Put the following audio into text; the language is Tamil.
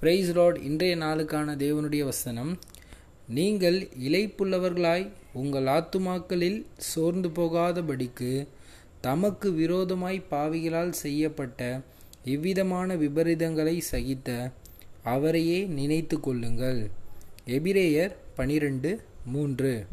பிரைஸ் லார்ட் இன்றைய நாளுக்கான தேவனுடைய வசனம். நீங்கள் இழைப்புள்ளவர்களாய் உங்கள் ஆத்துமாக்களில் சோர்ந்து போகாதபடிக்கு தமக்கு விரோதமாய் பாவிகளால் செய்யப்பட்ட இவ்விதமான விபரீதங்களை சகித்த அவரையே நினைத்து கொள்ளுங்கள். எபிரேயர் பனிரெண்டு மூன்று.